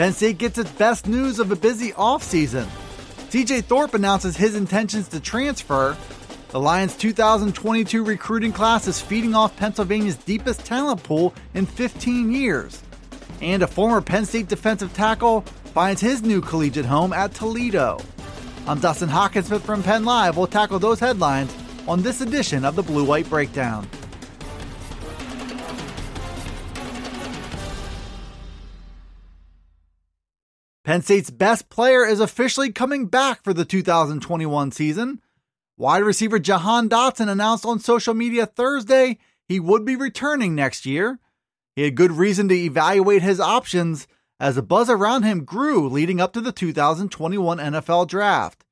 Penn State gets its best news of a busy offseason. CJ Thorpe announces his intentions to transfer. The Lions' 2022 recruiting class is feeding off Pennsylvania's deepest talent pool in 15 years. And a former Penn State defensive tackle finds his new collegiate home at Toledo. I'm Dustin Hockensmith from Penn Live. We'll tackle those headlines on this edition of the Blue White Breakdown. Penn State's best player is officially coming back for the 2021 season. Wide receiver Jahan Dotson announced on social media Thursday he would be returning next year. He had good reason to evaluate his options as the buzz around him grew leading up to the 2021 NFL Draft.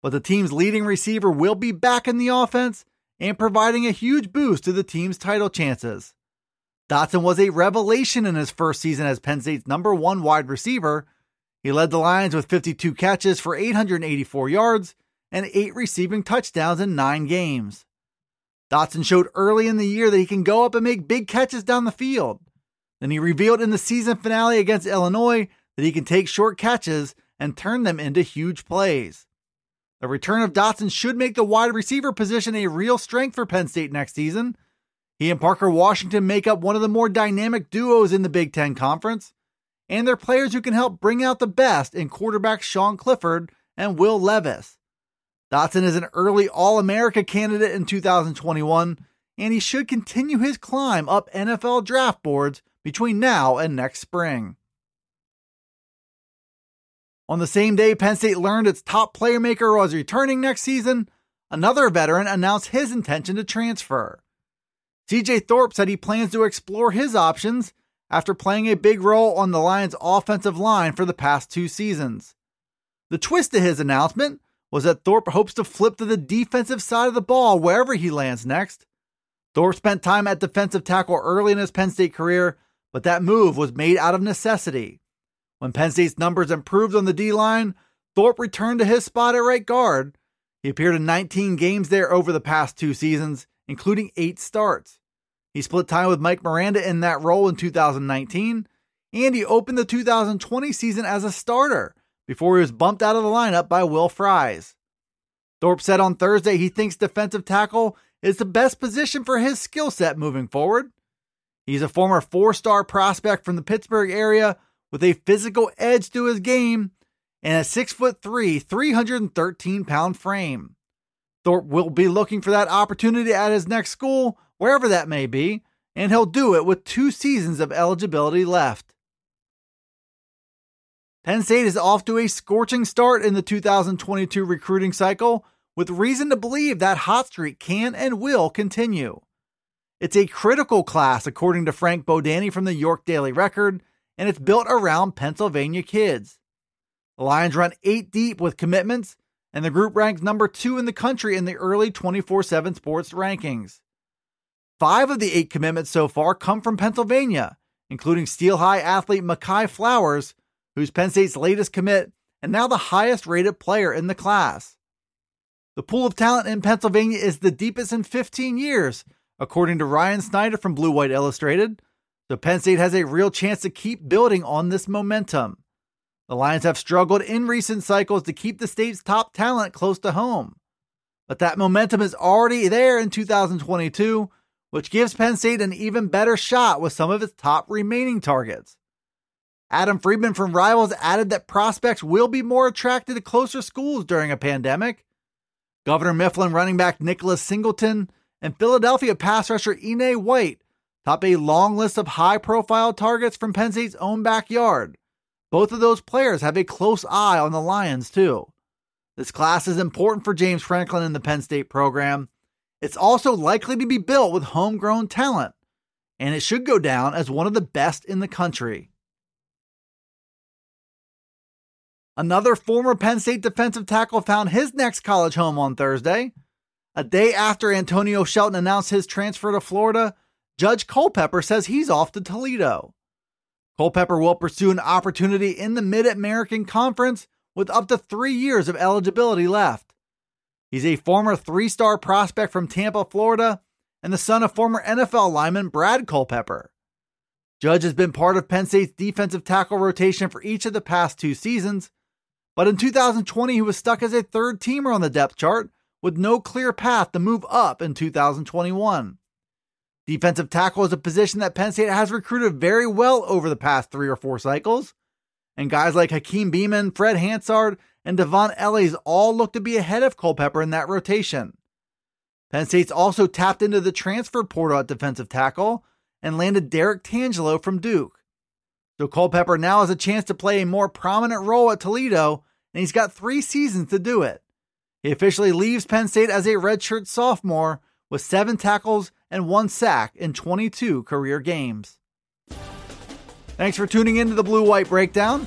But the team's leading receiver will be back in the offense and providing a huge boost to the team's title chances. Dotson was a revelation in his first season as Penn State's number one wide receiver he led the Lions with 52 catches for 884 yards and eight receiving touchdowns in nine games. Dotson showed early in the year that he can go up and make big catches down the field. Then he revealed in the season finale against Illinois that he can take short catches and turn them into huge plays. The return of Dotson should make the wide receiver position a real strength for Penn State next season. He and Parker Washington make up one of the more dynamic duos in the Big Ten Conference, and they're players who can help bring out the best in quarterbacks Sean Clifford and Will Levis. Dotson is an early All America candidate in 2021, and he should continue his climb up NFL draft boards between now and next spring. On the same day Penn State learned its top playmaker was returning next season, another veteran announced his intention to transfer. CJ Thorpe said he plans to explore his options after playing a big role on the Lions' offensive line for the past two seasons. The twist to his announcement was that Thorpe hopes to flip to the defensive side of the ball wherever he lands next. Thorpe spent time at defensive tackle early in his Penn State career, but that move was made out of necessity. When Penn State's numbers improved on the D line, Thorpe returned to his spot at right guard. He appeared in 19 games there over the past two seasons, including eight starts. He split time with Mike Miranda in that role in 2019, and he opened the 2020 season as a starter before he was bumped out of the lineup by Will Fries. Thorpe said on Thursday he thinks defensive tackle is the best position for his skill set moving forward. He's a former four star prospect from the Pittsburgh area with a physical edge to his game and a 6'3, 313 pound frame. Thorpe will be looking for that opportunity at his next school wherever that may be, and he'll do it with two seasons of eligibility left. Penn State is off to a scorching start in the 2022 recruiting cycle, with reason to believe that hot streak can and will continue. It's a critical class, according to Frank Bodani from the York Daily Record, and it's built around Pennsylvania kids. The Lions run eight deep with commitments, and the group ranks number two in the country in the early 24 7 sports rankings. Five of the eight commitments so far come from Pennsylvania, including Steel High athlete Mehki Flowers, who's Penn State's latest commit and now the highest rated player in the class. The pool of talent in Pennsylvania is the deepest in 15 years, according to Ryan Snyder from Blue White Illustrated. So Penn State has a real chance to keep building on this momentum. The Lions have struggled in recent cycles to keep the state's top talent close to home. But that momentum is already there in 2022 which gives Penn State an even better shot with some of its top remaining targets. Adam Friedman from Rivals added that prospects will be more attracted to closer schools during a pandemic. Governor Mifflin running back Nicholas Singleton and Philadelphia pass rusher Enai White top a long list of high profile targets from Penn State's own backyard. Both of those players have a close eye on the Lions, too. This class is important for James Franklin and the Penn State program, it's also likely to be built with homegrown talent, and it should go down as one of the best in the country. Another former Penn State defensive tackle found his next college home on Thursday. A day after Antonio Shelton announced his transfer to Florida, Judge Culpepper says he's off to Toledo. Culpepper will pursue an opportunity in the Mid American Conference with up to three years of eligibility left. He's a former three star prospect from Tampa, Florida, and the son of former NFL lineman Brad Culpepper. Judge has been part of Penn State's defensive tackle rotation for each of the past two seasons, but in 2020 he was stuck as a third teamer on the depth chart with no clear path to move up in 2021. Defensive tackle is a position that Penn State has recruited very well over the past three or four cycles. And guys like Hakeem Beamon, Fred Hansard, and Dvon Ellies all look to be ahead of Culpepper in that rotation. Penn State's also tapped into the transfer portal at defensive tackle and landed Derrick Tangelo from Duke. So Culpepper now has a chance to play a more prominent role at Toledo, and he's got three seasons to do it. He officially leaves Penn State as a redshirt sophomore with seven tackles and one sack in 22 career games. Thanks for tuning in to the Blue White Breakdown.